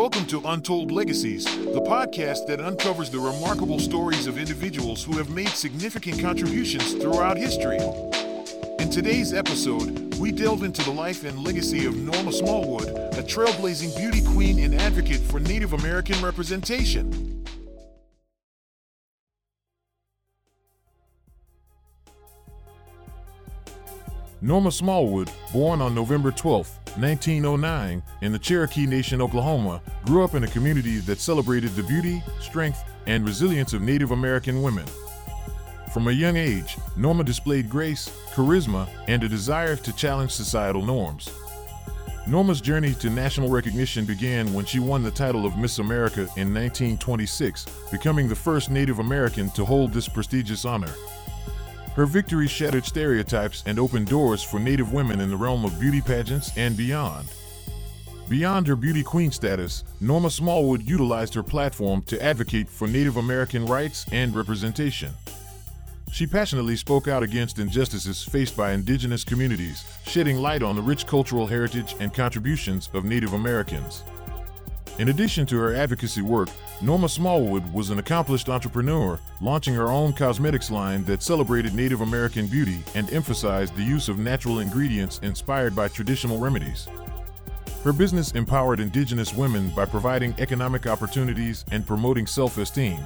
Welcome to Untold Legacies, the podcast that uncovers the remarkable stories of individuals who have made significant contributions throughout history. In today's episode, we delve into the life and legacy of Norma Smallwood, a trailblazing beauty queen and advocate for Native American representation. Norma Smallwood, born on November 12, 1909, in the Cherokee Nation, Oklahoma, grew up in a community that celebrated the beauty, strength, and resilience of Native American women. From a young age, Norma displayed grace, charisma, and a desire to challenge societal norms. Norma's journey to national recognition began when she won the title of Miss America in 1926, becoming the first Native American to hold this prestigious honor. Her victory shattered stereotypes and opened doors for Native women in the realm of beauty pageants and beyond. Beyond her beauty queen status, Norma Smallwood utilized her platform to advocate for Native American rights and representation. She passionately spoke out against injustices faced by indigenous communities, shedding light on the rich cultural heritage and contributions of Native Americans. In addition to her advocacy work, Norma Smallwood was an accomplished entrepreneur, launching her own cosmetics line that celebrated Native American beauty and emphasized the use of natural ingredients inspired by traditional remedies. Her business empowered indigenous women by providing economic opportunities and promoting self esteem.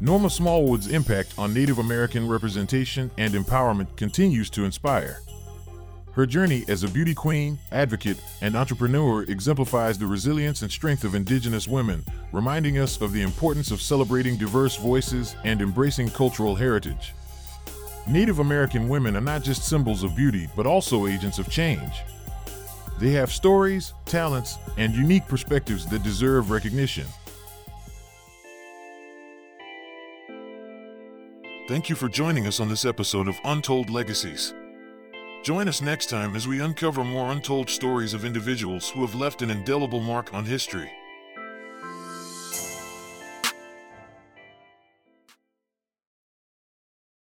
Norma Smallwood's impact on Native American representation and empowerment continues to inspire. Her journey as a beauty queen, advocate, and entrepreneur exemplifies the resilience and strength of Indigenous women, reminding us of the importance of celebrating diverse voices and embracing cultural heritage. Native American women are not just symbols of beauty, but also agents of change. They have stories, talents, and unique perspectives that deserve recognition. Thank you for joining us on this episode of Untold Legacies. Join us next time as we uncover more untold stories of individuals who have left an indelible mark on history.